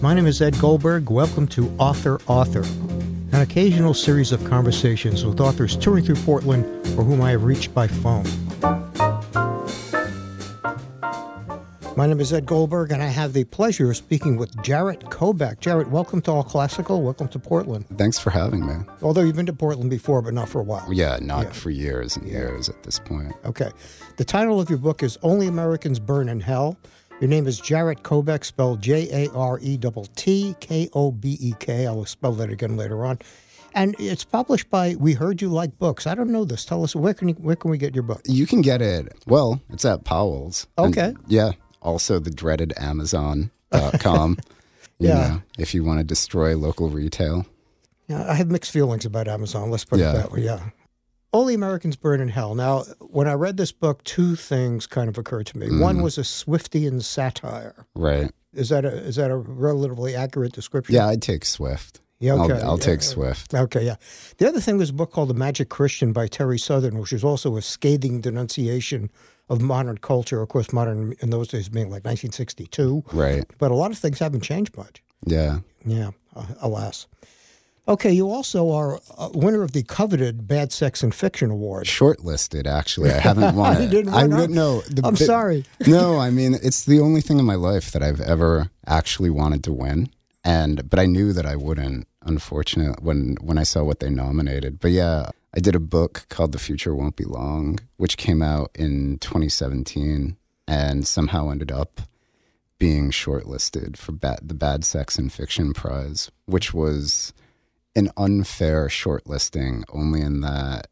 My name is Ed Goldberg. Welcome to Author Author, an occasional series of conversations with authors touring through Portland or whom I have reached by phone. My name is Ed Goldberg, and I have the pleasure of speaking with Jarett Kobek. Jarett, welcome to All Classical. Welcome to Portland. Thanks for having me. Although you've been to Portland before, but not for a while. Oh, yeah, not Yeah. for years and years at this point. Okay. The title of your book is Only Americans Burn in Hell. Your name is Jarett Kobek, spelled J A R E T T K O B E K. I will spell that again later on. And it's published by We Heard You Like Books. I don't know this. Tell us where can you, where can we get your book? You can get it. Well, it's at Powell's. And, Okay. yeah. Also, the dreaded Amazon.com. Yeah. know, if you want to destroy local retail. Yeah, I have mixed feelings about Amazon. Let's put Yeah. it that way. Yeah. Only Americans Burn in Hell. Now, when I read this book, two things kind of occurred to me. Mm. One was a Swiftian satire. Right. Is that a is that a relatively accurate description? Yeah, I'd take Swift. Yeah, okay. I'll, I'll take Yeah. Swift. Okay, yeah. The other thing was a book called The Magic Christian by Terry Southern, which is also a scathing denunciation of modern culture. Of course, modern in those days being like 1962. Right. But a lot of things haven't changed much. Yeah. Yeah, uh, alas. Okay, you also are a winner of the coveted Bad Sex in Fiction Award. Shortlisted, actually. I haven't won You it. didn't I win, huh? would- no. the I'm bit- sorry. no, I mean it's the only thing in my life that I've ever actually wanted to win, and but I knew that I wouldn't. Unfortunately, when when I saw what they nominated, but yeah, I did a book called "The Future Won't Be Long," which came out in 2017, and somehow ended up being shortlisted for ba- the Bad Sex in Fiction Prize, which was an unfair shortlisting, only in that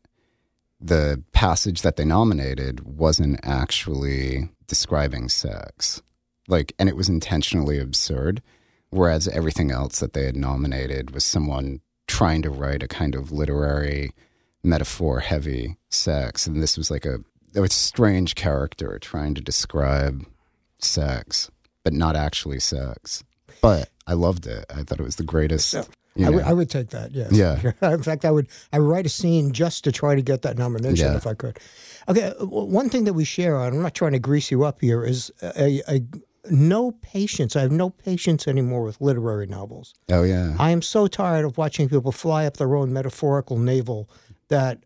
the passage that they nominated wasn't actually describing sex. Like, and it was intentionally absurd. Whereas everything else that they had nominated was someone trying to write a kind of literary metaphor heavy sex. And this was like a, a strange character trying to describe sex, but not actually sex. But I loved it. I thought it was the greatest. I would, know. I would take that. Yes. Yeah. In fact, I would. I would write a scene just to try to get that nomination Yeah. if I could. Okay. uh, One thing that we share on. I'm not trying to grease you up here. Is a, a no patience. I have no patience anymore with literary novels. oh, yeah. I am so tired of watching people fly up their own metaphorical navel that.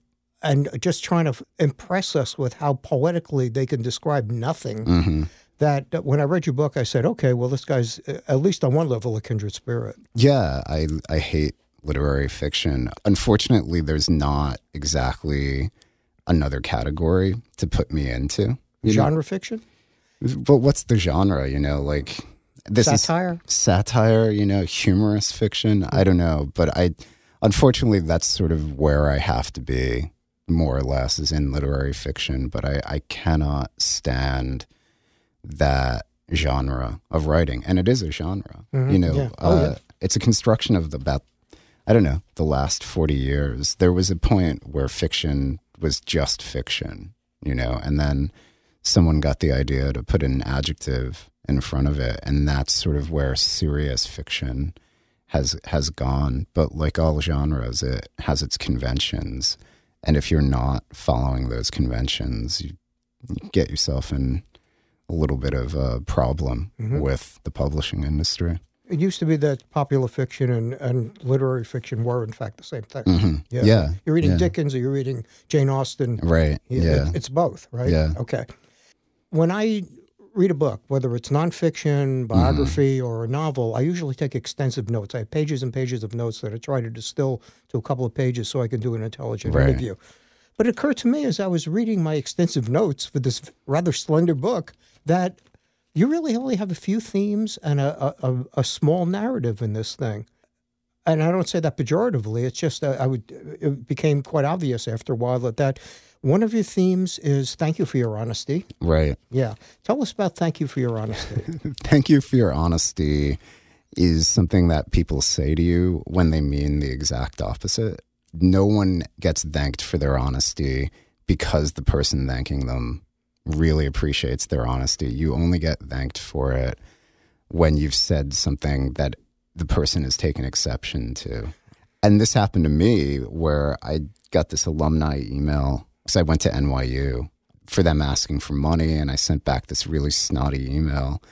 And just trying to impress us with how poetically they can describe nothing. hmm That that when I read your book, I said, okay, well, this guy's uh, at least on one level a kindred spirit. Yeah, I I hate literary fiction. Unfortunately, there's not exactly another category to put me into. you know? Genre fiction, But what's the genre? You know, like this satire. is satire. You know, humorous fiction. I don't know, but I unfortunately that's sort of where I have to be more or less is in literary fiction. But I I cannot stand that genre of writing, and it is a genre. Mhm, You know, yeah. Oh, uh, yeah. it's a construction of the about I don't know the last forty years. There was a point where fiction was just fiction, you know, and then someone got the idea to put an adjective in front of it, and that's sort of where serious fiction has has gone. But like all genres, it has its conventions, and if you're not following those conventions, you, you get yourself in a little bit of a problem Mhm. with the publishing industry. It used to be that popular fiction and, and literary fiction were, in fact, the same thing. hmm Yeah. Yeah. You're reading yeah. Dickens or you're reading Jane Austen. Right. Yeah, Yeah. it- it's both, right? Yeah. Okay. When I read a book, whether it's nonfiction, biography, or a novel, I usually take extensive notes. I have pages and pages of notes that I try to distill to a couple of pages so I can do an intelligent Right. interview. But it occurred to me as I was reading my extensive notes for this rather slender book that you really only have a few themes and a, a, a, small narrative in this thing. And I don't say that pejoratively. It's just uh, I would. It became quite obvious after a while that that one of your themes is thank you for your honesty. Right. Yeah, tell us about thank you for your honesty. Thank you for your honesty is something that people say to you when they mean the exact opposite. No one gets thanked for their honesty because the person thanking them really appreciates their honesty. You only get thanked for it when you've said something that the person has taken exception to. And this happened to me where I got this alumni email because I went to NYU for them asking for money, and I sent back this really snotty email.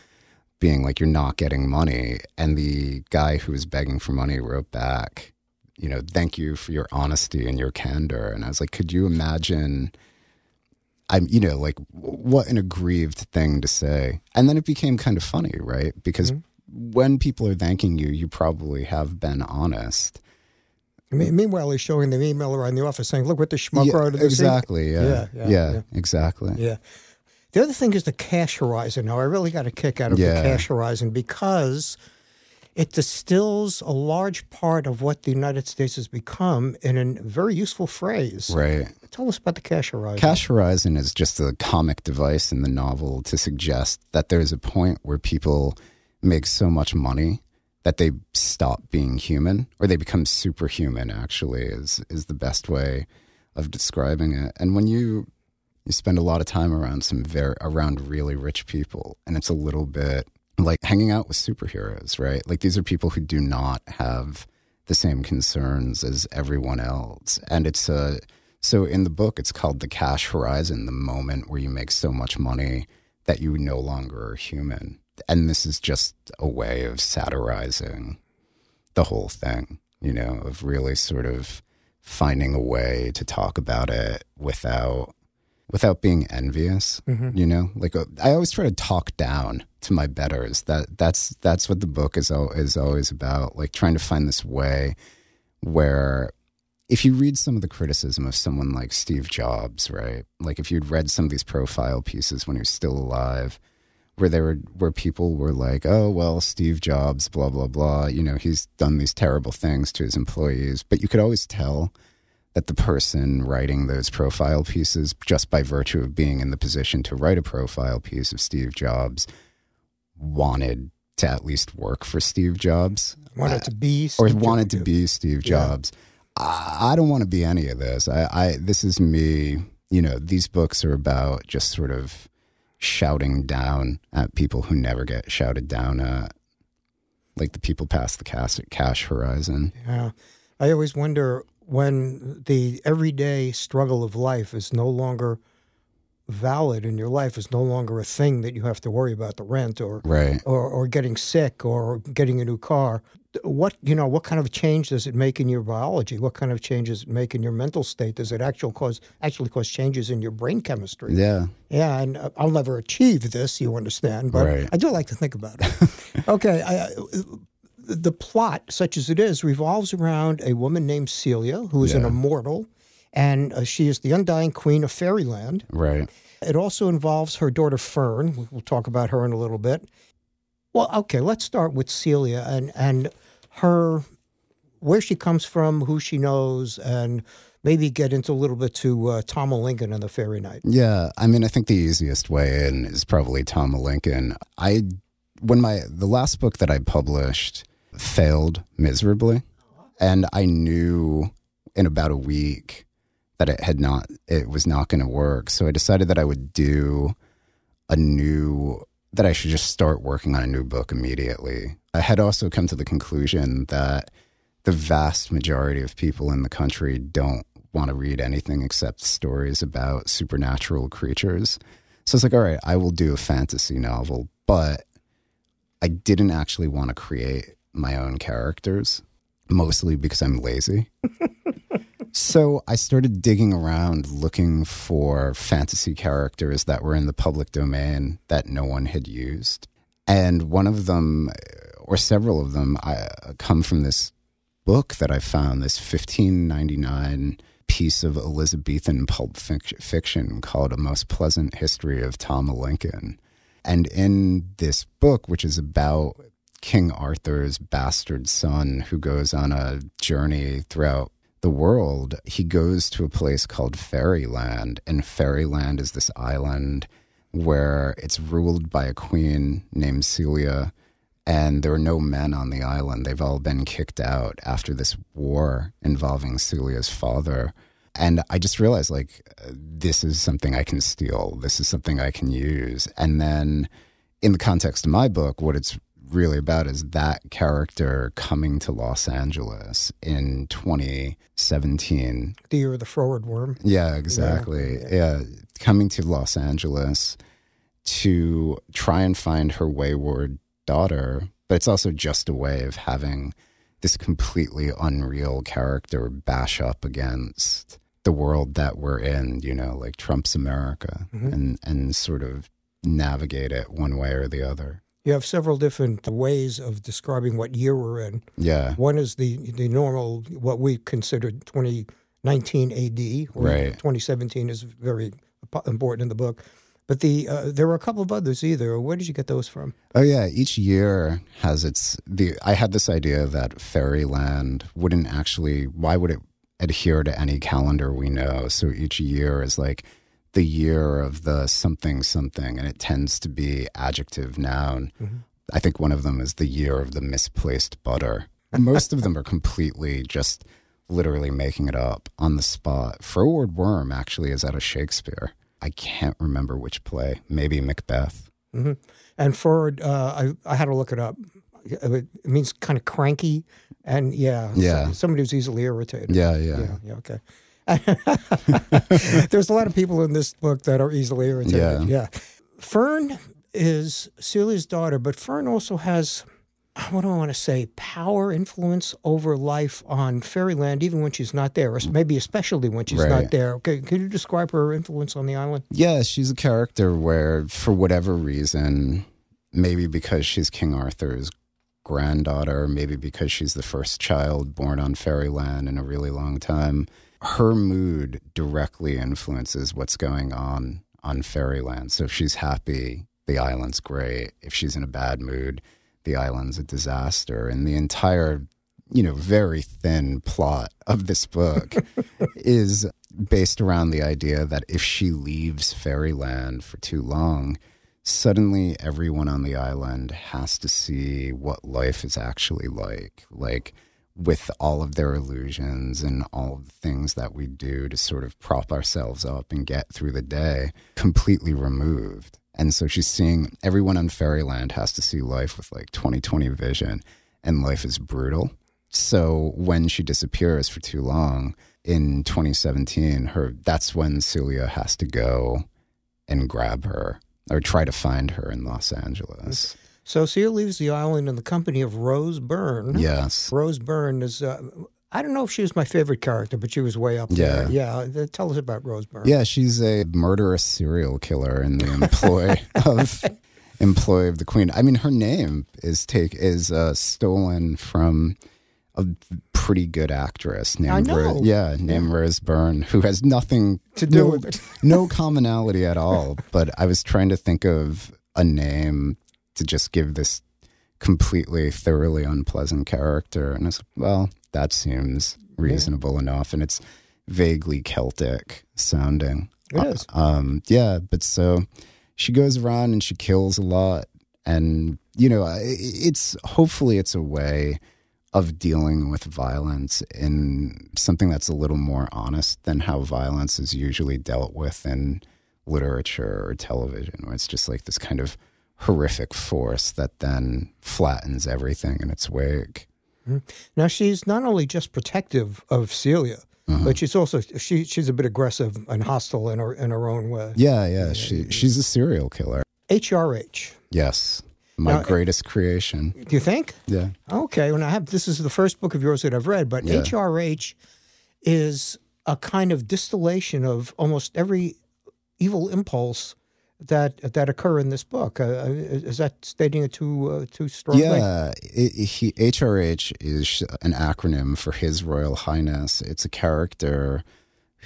being like, "You're not getting money," and the guy who was begging for money wrote back, "You know, thank you for your honesty and your candor." And I was like, "Could you imagine?" I'm, you know, like what an aggrieved thing to say. And then it became kind of funny, right? Because mm-hmm. when people are thanking you, you probably have been honest. Meanwhile, he's showing the email around the office saying, "Look what the schmuck yeah, wrote." Exactly. Yeah. Yeah, yeah, yeah. yeah, exactly. Yeah. The other thing is the cash horizon. Now, I really got a kick out of the cash horizon because it distills a large part of what the United States has become in a very useful phrase. Right. Tell us about the cash horizon. Cash horizon is just a comic device in the novel to suggest that there's a point where people make so much money that they stop being human or they become superhuman actually is is the best way of describing it and when you you spend a lot of time around some very around really rich people and it's a little bit like hanging out with superheroes right? Like these are people who do not have the same concerns as everyone else. And it's a so in the book it's called the cash horizon the moment where you make so much money that you no longer are human. And this is just a way of satirizing the whole thing, you know, of really sort of finding a way to talk about it without without being envious mm-hmm. you know like uh, i always try to talk down to my betters that that's that's what the book is is always about like trying to find this way where if you read some of the criticism of someone like steve jobs right like if you'd read some of these profile pieces when he was still alive where there were where people were like, "Oh well, Steve Jobs, blah blah blah." You know, he's done these terrible things to his employees, but you could always tell that the person writing those profile pieces, just by virtue of being in the position to write a profile piece of Steve Jobs, wanted to at least work for Steve Jobs, wanted uh, to be, Steve or wanted to be Steve Jobs. Yeah. I, I, don't want to be any of this. I, I this is me. You know, these books are about just sort of shouting down at people who never get shouted down at, like the people past the cash, cash horizon. Yeah. I always wonder when the everyday struggle of life is no longer valid in your life is no longer a thing that you have to worry about the rent or right. or, or getting sick or getting a new car. What you know what kind of change does it make in your biology? What kind of changes make in your mental state? Does it actually cause actually cause changes in your brain chemistry? Yeah. Yeah and uh, i'll never achieve this you understand but right. i do like to think about it. Okay I, the plot such as it is revolves around a woman named celia who is yeah. an immortal and uh, she is the undying queen of fairyland right it also involves her daughter fern we'll talk about her in a little bit well, okay, let's start with Celia and and her where she comes from, who she knows, and maybe get into a little bit to uh, Tom Lincoln and the Fairy Knight. Yeah, I mean, I think the easiest way in is probably Tom Lincoln. I when my the last book that I published failed miserably, and I knew in about a week that it had not it was not going to work. So I decided that I would do a new that I should just start working on a new book immediately. I had also come to the conclusion that the vast majority of people in the country don't want to read anything except stories about supernatural creatures. So it's like, all right, I will do a fantasy novel, but I didn't actually want to create my own characters, mostly because I'm lazy. So I started digging around looking for fantasy characters that were in the public domain that no one had used. And one of them, or several of them, I, come from this book that I found, this 1599 piece of Elizabethan pulp fiction called A Most Pleasant History of Tom Lincoln. And in this book, which is about King Arthur's bastard son who goes on a journey throughout the world, he goes to a place called Fairyland. And Fairyland is this island where it's ruled by a queen named Celia. And there are no men on the island. They've all been kicked out after this war involving Celia's father. And I just realized, like, this is something I can steal. This is something I can use. And then, in the context of my book, what it's really about is that character coming to Los Angeles in 2017. The year of the froward worm. Yeah, exactly. Yeah. yeah. Coming to Los Angeles to try and find her wayward daughter, but it's also just a way of having this completely unreal character bash up against the world that we're in, you know, like Trump's America Mhm. and and sort of navigate it one way or the other. You have several different ways of describing what year we're in. Yeah. One is the the normal what we consider 2019 AD, or Right. 2017 is very important in the book. But the uh, there were a couple of others either. Where did you get those from? Oh yeah, each year has its the I had this idea that fairyland wouldn't actually why would it adhere to any calendar we know? So each year is like the year of the something something and it tends to be adjective noun. Mhm. I think one of them is the year of the misplaced butter. Most of them are completely just literally making it up on the spot. Froward Worm actually is out of Shakespeare. I can't remember which play. Maybe Macbeth. hmm And Froward, uh, I I had to look it up. It means kind of cranky, and yeah, Yeah. somebody who's easily irritated. Yeah, yeah. yeah, yeah, okay. There's a lot of people in this book that are easily irritated. Yeah. Yeah. Fern is Celia's daughter, but Fern also has, what do I want to say, power, influence over life on Fairyland, even when she's not there, or maybe especially when she's Right. not there. Okay, could you describe her influence on the island? Yeah, she's a character where, for whatever reason, maybe because she's King Arthur's granddaughter, maybe because she's the first child born on Fairyland in a really long time, her mood directly influences what's going on on Fairyland. So if she's happy, the island's great. If she's in a bad mood, the island's a disaster. And the entire, you know, very thin plot of this book is based around the idea that if she leaves Fairyland for too long, suddenly everyone on the island has to see what life is actually like. Like, with all of their illusions and all of the things that we do to sort of prop ourselves up and get through the day, completely removed. And so she's seeing everyone on Fairyland has to see life with like 2020 vision, and life is brutal. So when she disappears for too long in 2017, her that's when Celia has to go and grab her or try to find her in Los Angeles. So Celia leaves the island in the company of Rose Byrne. Yes. Rose Byrne is, uh, I don't know if she was my favorite character, but she was way up there. Yeah. Yeah. Tell us about Rose Byrne. Yeah, she's a murderous serial killer in the employ of employ of the queen. I mean, her name is take is uh, stolen from a pretty good actress named I know. Ro- yeah, named Rose Byrne, who has nothing To do no, with it. no commonality at all. But I was trying to think of a name to just give this completely thoroughly unpleasant character, and it's well, that seems reasonable enough, and it's vaguely Celtic sounding. It is. Um, yeah, but so she goes around and she kills a lot, and you know, it's hopefully it's a way of dealing with violence in something that's a little more honest than how violence is usually dealt with in literature or television, where it's just like this kind of horrific force that then flattens everything in its wake. Now she's not only just protective of Celia, Uh-huh. but she's also she she's a bit aggressive and hostile in her in her own way. Yeah, yeah, she she's a serial killer. HRH. Yes, my Now, greatest creation. Do you think? Yeah. Okay, well, I have this is the first book of yours that I've read, but Yeah. HRH is a kind of distillation of almost every evil impulse that that occur in this book. Uh, is that stating it too uh, too strongly? Yeah, it- he, HRH is an acronym for His Royal Highness. It's a character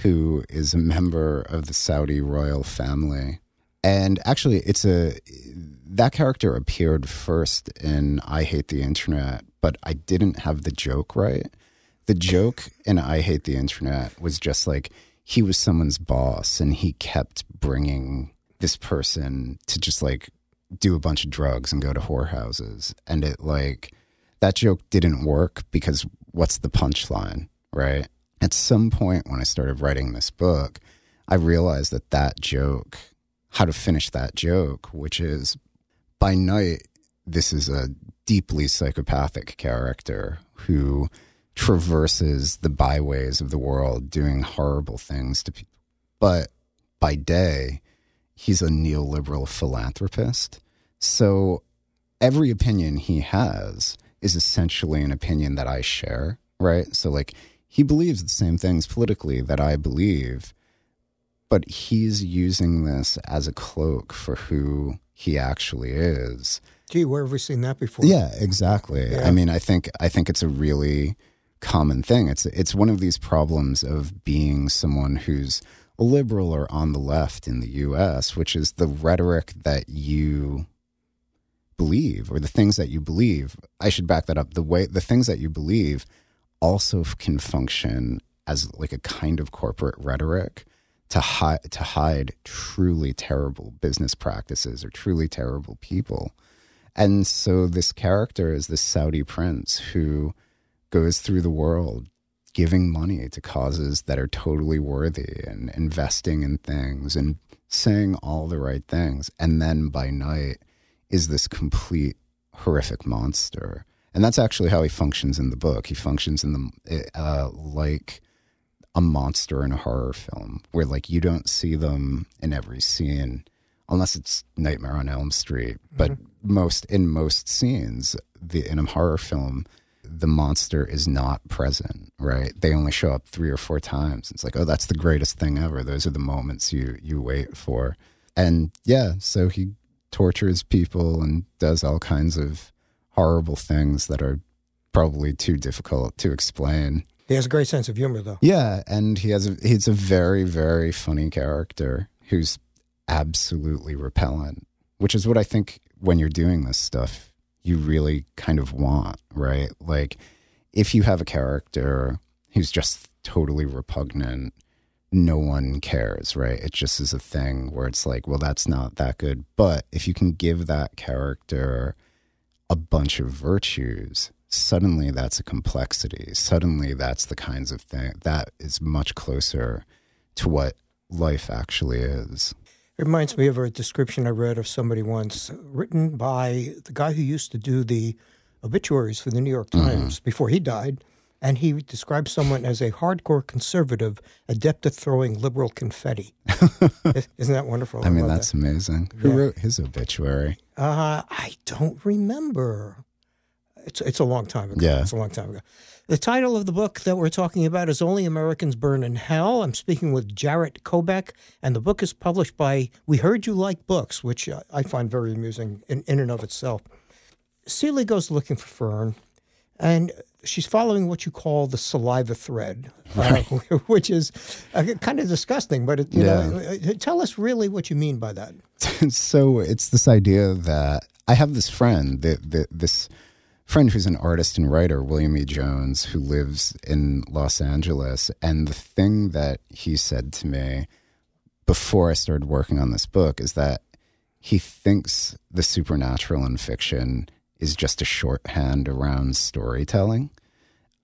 who is a member of the Saudi royal family. And actually, it's a that character appeared first in I Hate the Internet, but I didn't have the joke right. The joke in I Hate the Internet was just like he was someone's boss and he kept bringing this person to just like do a bunch of drugs and go to whorehouses. And it like that joke didn't work because what's the punchline, right? At some point when I started writing this book, I realized that that joke, how to finish that joke, which is by night, this is a deeply psychopathic character who traverses the byways of the world doing horrible things to people. But by day, he's a neoliberal philanthropist. So every opinion he has is essentially an opinion that I share, right? So like he believes the same things politically that I believe, but he's using this as a cloak for who he actually is. Gee, where have we seen that before? Yeah, exactly. Yeah. I mean, I think I think it's a really common thing. It's it's one of these problems of being someone who's liberal or on the left in the US, which is the rhetoric that you believe or the things that you believe. I should back that up. The way the things that you believe also can function as like a kind of corporate rhetoric to hide to hide truly terrible business practices or truly terrible people. And so this character is this Saudi prince who goes through the world giving money to causes that are totally worthy and investing in things and saying all the right things. And then by night is this complete horrific monster. And that's actually how he functions in the book. He functions in the uh, like a monster in a horror film, where like you don't see them in every scene, unless it's Nightmare on Elm Street. But most in most scenes, the in a horror film, the monster is not present. Right? They only show up three or four times. It's like, oh, that's the greatest thing ever. Those are the moments you you wait for. And yeah, so he tortures people and does all kinds of horrible things that are probably too difficult to explain. He has a great sense of humor, though. Yeah, and he has a, he's a very very funny character who's absolutely repellent, which is what I think when you're doing this stuff you really kind of want, right? Like if you have a character who's just totally repugnant, no one cares, right? It just is a thing where it's like, well, that's not that good. But if you can give that character a bunch of virtues, suddenly that's a complexity. Suddenly that's the kinds of thing that is much closer to what life actually is. It reminds me of a description I read of somebody once, written by the guy who used to do the obituaries for the New York Times before he died. And he described someone as a hardcore conservative adept at throwing liberal confetti. Isn't that wonderful? I mean, love that's amazing. Who Yeah. wrote his obituary? Uh, I don't remember. It's, it's a long time ago. Yeah. It's a long time ago. The title of the book that we're talking about is Only Americans Burn in Hell. I'm speaking with Jarett Kobek, and the book is published by We Heard You Like Books, which uh, I find very amusing in, in and of itself. Celia goes looking for Fern, and she's following what you call the saliva thread, uh, which is uh, kind of disgusting. But it, you know, uh, tell us really what you mean by that. so it's this idea that I have this friend, that that this friend who's an artist and writer, William E. Jones, who lives in Los Angeles, and the thing that he said to me before I started working on this book is that he thinks the supernatural in fiction is just a shorthand around storytelling.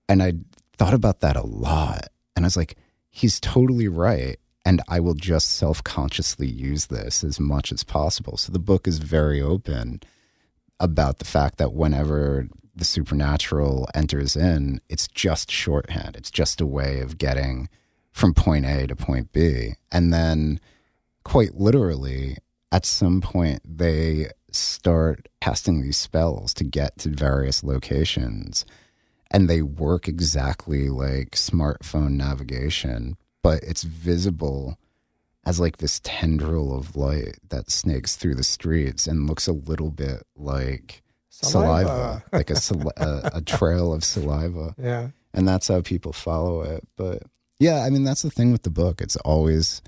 And I thought about that a lot. And I was like, he's totally right. And I will just self consciously use this as much as possible. So the book is very open about the fact that whenever the supernatural enters in, it's just shorthand. It's just a way of getting from point A to point B. And then, quite literally, at some point, they start casting these spells to get to various locations. And they work exactly like smartphone navigation, but it's visible as like this tendril of light that snakes through the streets and looks a little bit like saliva, Saliva. like a, sal- a a trail of saliva Yeah. and that's how people follow it. But yeah, I mean, that's the thing with the book. It's always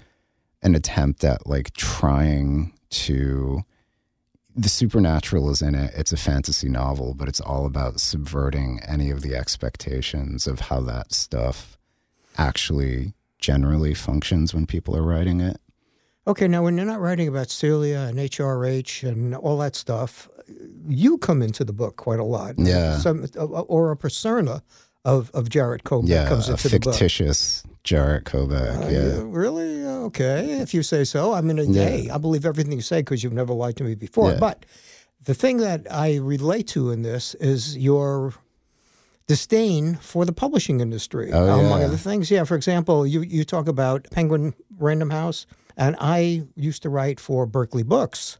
an attempt at like trying to. The supernatural is in it. It's a fantasy novel, but it's all about subverting any of the expectations of how that stuff actually generally functions when people are writing it. Okay, now when you're not writing about Celia and HRH and all that stuff, you come into the book quite a lot. Yeah. Some, or a persona of, of Jarett Coben Yeah, comes a into the book. fictitious Jarett Kovach. Uh, yeah. Really? Okay, if you say so. I mean, uh, Yeah. hey, I believe everything you say because you've never lied to me before. Yeah. But the thing that I relate to in this is your disdain for the publishing industry, Oh, among yeah. other things. Yeah, for example, you, you talk about Penguin Random House, and I used to write for Berkley Books,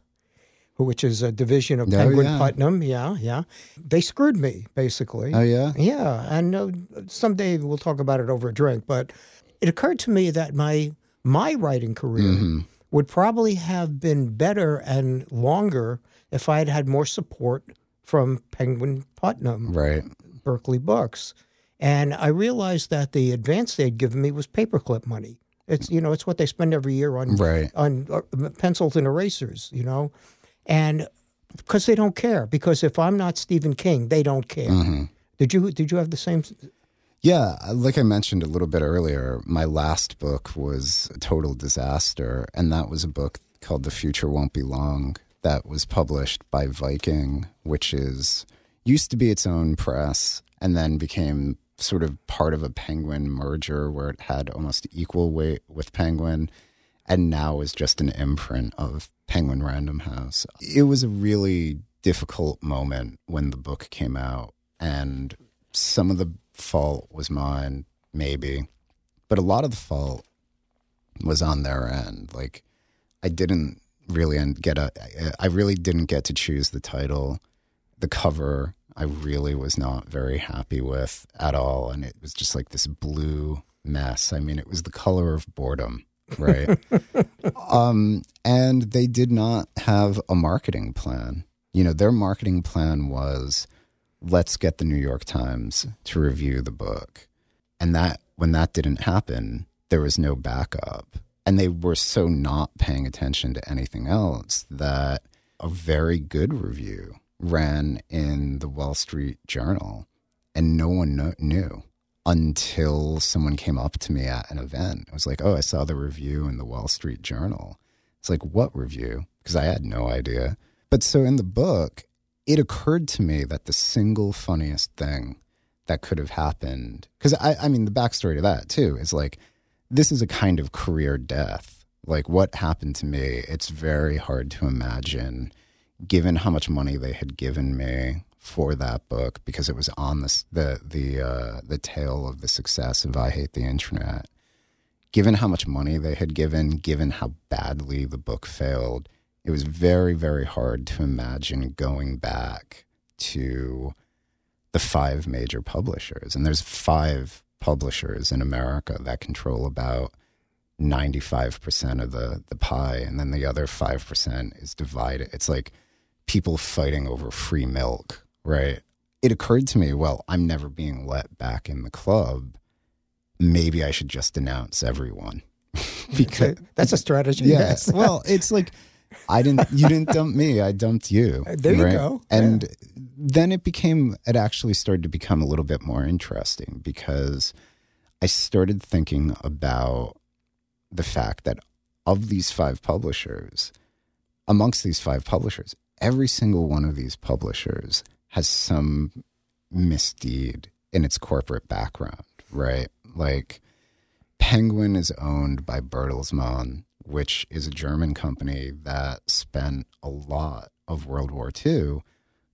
which is a division of Oh, Penguin yeah. Putnam. Yeah, yeah. They screwed me basically. Oh yeah. Yeah, and uh, someday we'll talk about it over a drink. But it occurred to me that my my writing career Mm-hmm. would probably have been better and longer if I had had more support from Penguin Putnam, Right. Berkley Books, and I realized that the advance they'd given me was paperclip money. It's you know it's what they spend every year on Right. on uh, pencils and erasers, you know, and because they don't care. Because if I'm not Stephen King, they don't care. Mm-hmm. Did you did you have the same? Yeah, like I mentioned a little bit earlier, my last book was a total disaster, and that was a book called The Future Won't Be Long that was published by Viking, which is used to be its own press and then became sort of part of a Penguin merger where it had almost equal weight with Penguin and now is just an imprint of Penguin Random House. It was a really difficult moment when the book came out, and some of the fault was mine, maybe, but a lot of the fault was on their end. Like, I didn't really get a, I really didn't get to choose the title. The cover, I really was not very happy with at all. And it was just like this blue mess. I mean, it was the color of boredom, right? um, and they did not have a marketing plan. You know, their marketing plan was let's get the New York Times to review the book. And that, when that didn't happen, there was no backup. And they were so not paying attention to anything else that a very good review ran in the Wall Street Journal, and no one kno- knew until someone came up to me at an event. I was like, "Oh, I saw the review in the Wall Street Journal." It's like, "What review?" Because I had no idea. But so in the book, it occurred to me that the single funniest thing that could have happened, because I, I mean, the backstory to that too is like, this is a kind of career death. Like what happened to me, it's very hard to imagine, given how much money they had given me for that book because it was on the the the uh, the tail of the success of I Hate the Internet. Given how much money they had given, given how badly the book failed, it was very very hard to imagine going back to the five major publishers, and there's five publishers in America that control about 95% of the, the pie, and then the other 5% is divided. It's like people fighting over free milk, right? It occurred to me, well, I'm never being let back in the club. Maybe I should just denounce everyone. because That's a strategy. yeah, Yes. well, it's like I didn't you didn't dump me, I dumped you. Uh, there you go. And then it became it actually started to become a little bit more interesting because I started thinking about the fact that of these five publishers, amongst these five publishers, every single one of these publishers has some misdeed in its corporate background, right? Like Penguin is owned by Bertelsmann, which is a German company that spent a lot of World War II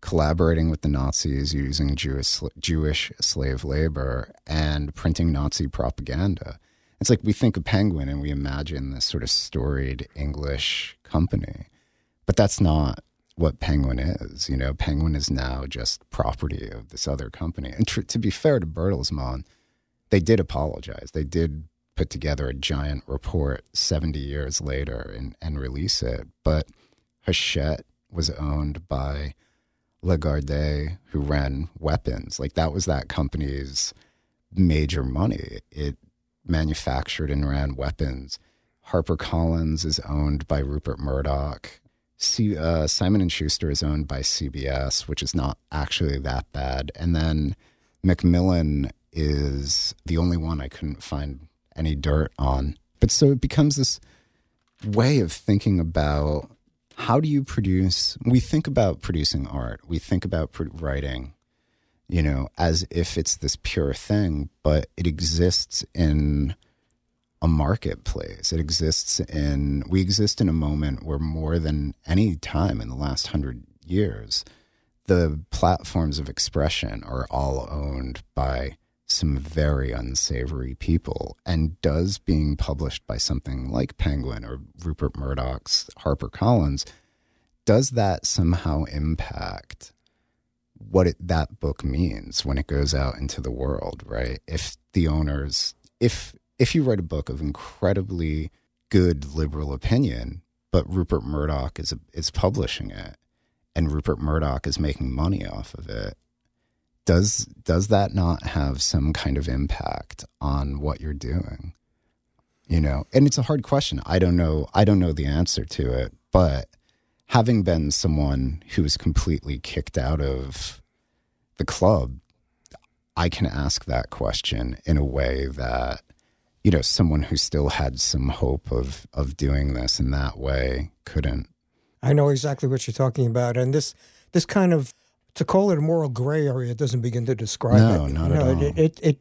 collaborating with the Nazis using Jewish Jewish slave labor and printing Nazi propaganda. It's like we think of Penguin and we imagine this sort of storied English company, but that's not what Penguin is. You know, Penguin is now just property of this other company. And tr- to be fair to Bertelsmann, they did apologize. They did put together a giant report 70 years later and, and release it. But Hachette was owned by Lagarde, who ran weapons. Like that was that company's major money. It manufactured and ran weapons. HarperCollins is owned by Rupert Murdoch. C, uh, Simon and Schuster is owned by CBS, which is not actually that bad. And then Macmillan is the only one I couldn't find any dirt on. But so it becomes this way of thinking about how do you produce we think about producing art we think about writing you know as if it's this pure thing but it exists in a marketplace it exists in we exist in a moment where more than any time in the last 100 years the platforms of expression are all owned by some very unsavory people. And does being published by something like Penguin or Rupert Murdoch's HarperCollins, does that somehow impact what it, that book means when it goes out into the world, right? If the owners, if if you write a book of incredibly good liberal opinion, but Rupert Murdoch is is publishing it, and Rupert Murdoch is making money off of it, does does that not have some kind of impact on what you're doing? You know, and it's a hard question. I don't know. I don't know the answer to it, but having been someone who was completely kicked out of the club, I can ask that question in a way that you know someone who still had some hope of of doing this in that way couldn't. I know exactly what you're talking about, and this this kind of to call it a moral gray area doesn't begin to describe it. No, it. not You at all. It, it, it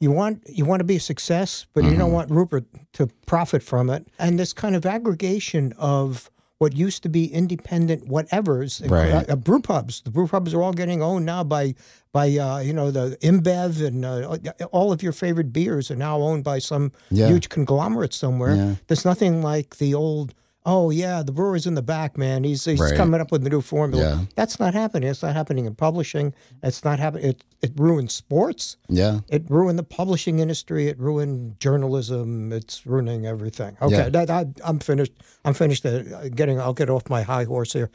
you want you want to be a success, but you Mm-hmm. don't want Rupert to profit from it. And this kind of aggregation of what used to be independent whatevers, Right. uh, uh, brew pubs. The brew pubs are all getting owned now by by uh, you know the InBev and uh, all of your favorite beers are now owned by some Yeah. huge conglomerate somewhere. Yeah. There's nothing like the old. Oh yeah, the brewer's in the back, man. He's he's Right. coming up with a new formula. Yeah. That's not happening. It's not happening in publishing. It's not happening. It it ruined sports. Yeah, It ruined the publishing industry. It ruined journalism. It's ruining everything. Okay, Yeah. that, I, I'm finished. I'm finished uh, getting. I'll get off my high horse here.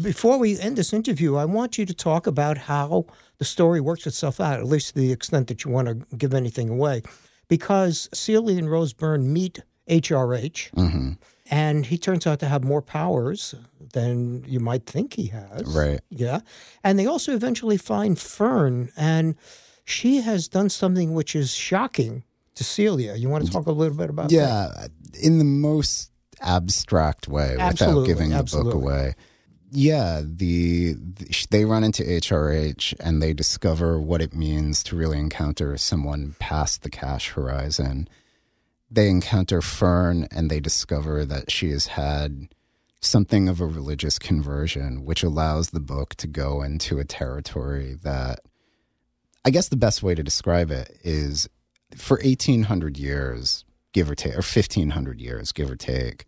Before we end this interview, I want you to talk about how the story works itself out, at least to the extent that you want to give anything away, because Celia and Rose Byrne meet HRH. Mm-hmm. And he turns out to have more powers than you might think he has. Right. Yeah. And they also eventually find Fern, and she has done something which is shocking to Celia. You want to talk a little bit about that? yeah, in the most abstract way, without Absolutely, giving the absolutely. book away. Yeah, the, the they run into HRH and they discover what it means to really encounter someone past the cash horizon. They encounter Fern and they discover that she has had something of a religious conversion, which allows the book to go into a territory that I guess the best way to describe it is for 1800 years, give or take, or 1500 years, give or take,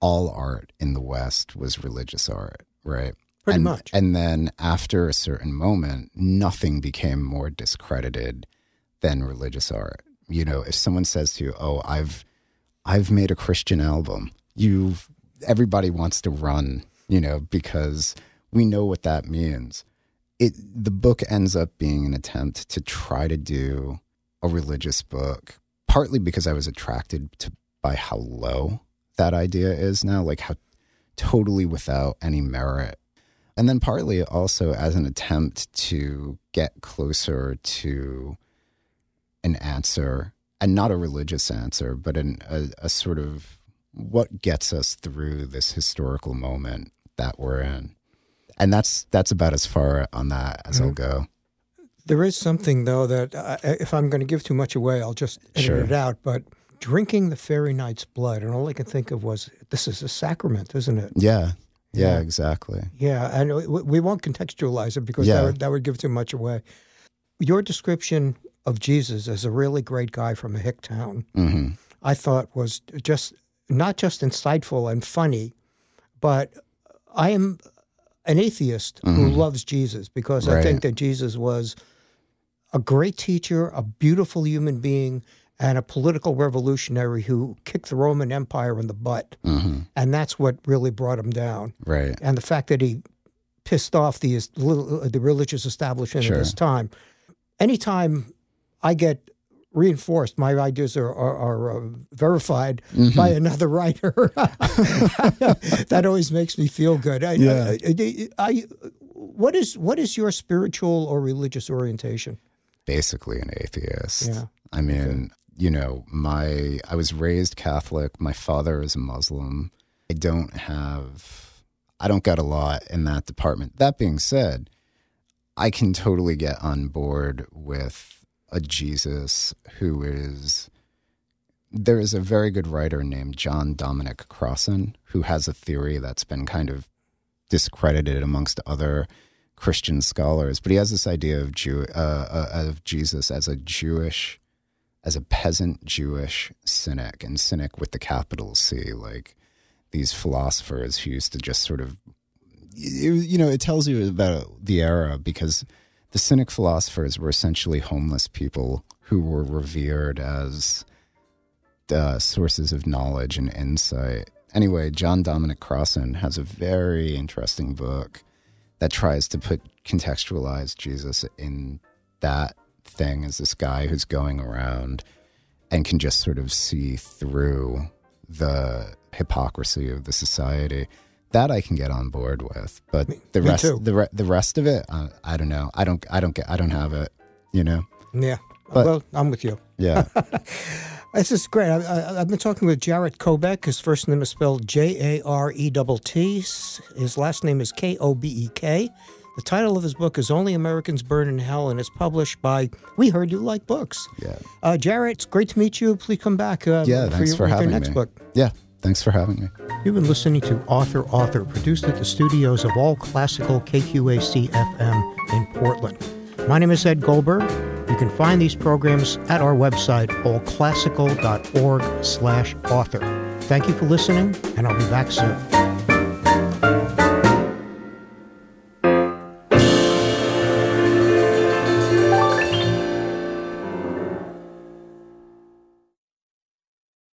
all art in the West was religious art, right? Pretty and, much. And then after a certain moment, nothing became more discredited than religious art. You know, if someone says to you, "Oh, I've I've made a Christian album," you everybody wants to run, you know, because we know what that means. It the book ends up being an attempt to try to do a religious book, partly because I was attracted to by how low that idea is now, like how totally without any merit. And then partly also as an attempt to get closer to an answer, and not a religious answer, but an, a, a sort of what gets us through this historical moment that we're in. And that's that's about as far on that as I'll go. There is something, though, that uh, if I'm going to give too much away, I'll just edit Sure. it out. But drinking the fairy knight's blood, and all I could think of was, this is a sacrament, isn't it? Yeah, yeah, Yeah. exactly. Yeah, and we, we won't contextualize it because Yeah. that, would, that would give too much away. Your description of Jesus as a really great guy from a hick town, hmm I thought was just not just insightful and funny, but I am an atheist who loves Jesus because I think that Jesus was a great teacher, a beautiful human being, and a political revolutionary who kicked the Roman Empire in the butt. hmm And that's what really brought him down Right. and the fact that he pissed off the the religious establishment Sure. at this time. Anytime I get reinforced, my ideas are are, are uh, verified Mm-hmm. by another writer. that always makes me feel good. I, Yeah. I, I- what is what is your spiritual or religious orientation? Basically an atheist. Yeah. I mean, you know, my I was raised Catholic. My father is a Muslim. I don't have I don't got a lot in that department. That being said, I can totally get on board with a Jesus who is there is a very good writer named John Dominic Crossan who has a theory that's been kind of discredited amongst other Christian scholars, but he has this idea of Jew uh, uh, of Jesus as a Jewish, as a peasant Jewish cynic, and cynic with the capital C, like these philosophers who used to just sort of, you know, it tells you about the era because the Cynic philosophers were essentially homeless people who were revered as uh, sources of knowledge and insight. Anyway, John Dominic Crossan has a very interesting book that tries to put contextualize Jesus in that thing as this guy who's going around and can just sort of see through the hypocrisy of the society. That I can get on board with, but Me- the rest, the re- the rest of it, uh, I don't know. I don't, I don't get, I don't have it. You know? Yeah. But- well, I'm with you. Yeah. This is great. I, I, I've been talking with Jarett Kobek. His first name is spelled J A R E T T. His last name is K O B E K. The title of his book is Only Americans Burn in Hell, and it's published by We Heard You Like Books. yeah. Uh, Jarett, it's great to meet you. Please come back uh, Yeah. for, Thanks your, for with your having next me. book. Yeah. Thanks for having me. You've been listening to Author Author, produced at the studios of All Classical KQAC FM in Portland. My name is Ed Goldberg. You can find these programs at our website, allclassical.org slash author. Thank you for listening, and I'll be back soon.